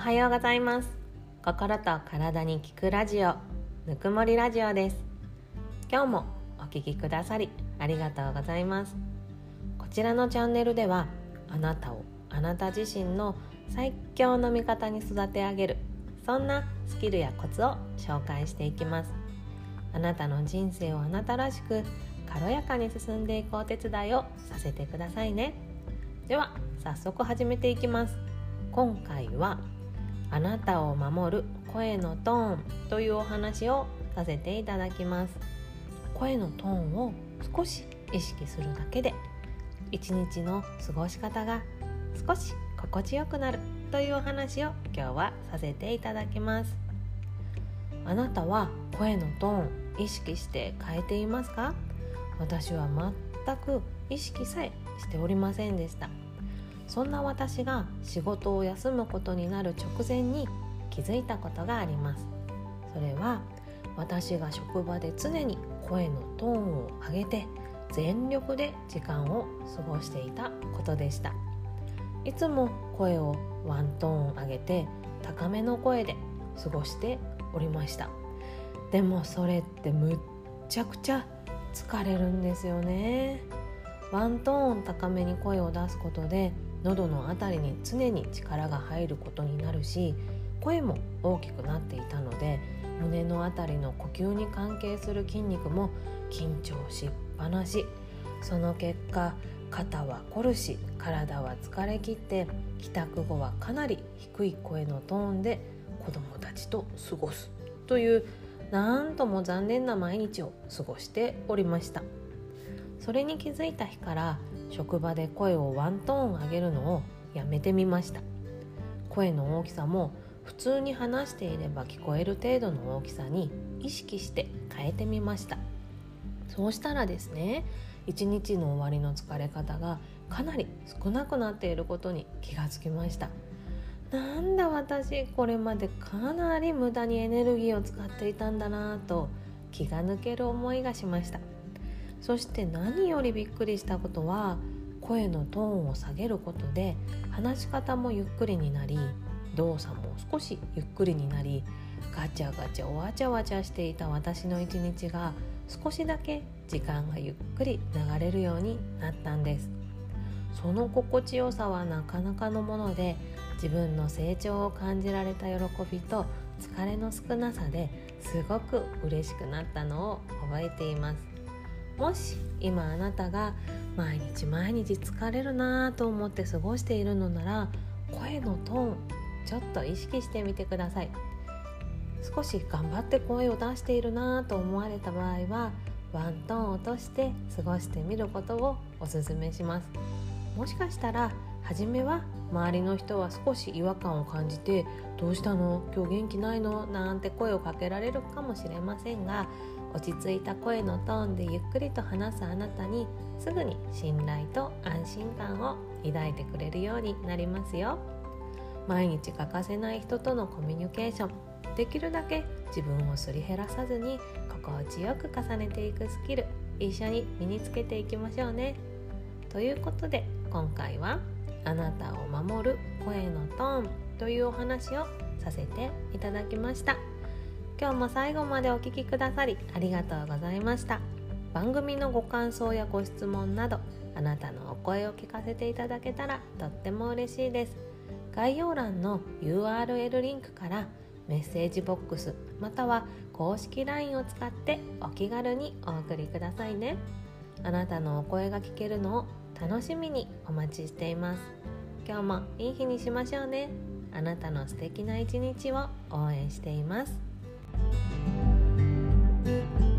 おはようございます。心と体に効くラジオぬくもりラジオです。今日もお聞きくださりありがとうございます。こちらのチャンネルではあなたをあなた自身の最強の味方に育て上げるそんなスキルやコツを紹介していきます。あなたの人生をあなたらしく軽やかに進んでいくお手伝いをさせてくださいね。では早速始めていきます。今回はあなたを守る声のトーンというお話をさせていただきます。声のトーンを少し意識するだけで一日の過ごし方が少し心地よくなるというお話を今日はさせていただきます。あなたは声のトーン意識して変えていますか？私は全く意識さえしておりませんでした。そんな私が仕事を休むことになる直前に気づいたことがあります。それは私が職場で常に声のトーンを上げて全力で時間を過ごしていたことでした。いつも声をワントーン上げて高めの声で過ごしておりました。でもそれってむっちゃくちゃ疲れるんですよね。ワントーン高めに声を出すことで喉の辺りに常に力が入ることになるし声も大きくなっていたので胸の辺りの呼吸に関係する筋肉も緊張しっぱなし。その結果肩は凝るし体は疲れ切って帰宅後はかなり低い声のトーンで子供たちと過ごすというなんとも残念な毎日を過ごしておりました。それに気づいた日から職場で声をワントーン上げるのをやめてみました。声の大きさも普通に話していれば聞こえる程度の大きさに意識して変えてみました。そうしたらですね一日の終わりの疲れ方がかなり少なくなっていることに気がつきました。なんだ私これまでかなり無駄にエネルギーを使っていたんだなぁと気が抜ける思いがしました。そして何よりびっくりしたことは声のトーンを下げることで話し方もゆっくりになり動作も少しゆっくりになりガチャガチャわちゃわちゃしていた私の一日が少しだけ時間がゆっくり流れるようになったんです。その心地よさはなかなかのもので自分の成長を感じられた喜びと疲れの少なさですごく嬉しくなったのを覚えています。もし今あなたが毎日毎日疲れるなと思って過ごしているのなら声のトーンちょっと意識してみてください。少し頑張って声を出しているなと思われた場合はワントーン落として過ごしてみることをおすすめします。もしかしたら初めは周りの人は少し違和感を感じて「どうしたの？今日元気ないの?」なんて声をかけられるかもしれませんが落ち着いた声のトーンでゆっくりと話すあなたにすぐに信頼と安心感を抱いてくれるようになりますよ。毎日欠かせない人とのコミュニケーション。できるだけ自分をすり減らさずに心地よく重ねていくスキル一緒に身につけていきましょうね。ということで今回はあなたを守る声のトーンというお話をさせていただきました。今日も最後までお聴きくださりありがとうございました。番組のご感想やご質問などあなたのお声を聞かせていただけたらとっても嬉しいです。概要欄の URL リンクからメッセージボックスまたは公式 LINE を使ってお気軽にお送りくださいね。あなたのお声が聞けるのを楽しみにお待ちしています。今日もいい日にしましょうね。あなたの素敵な一日を応援しています。thank you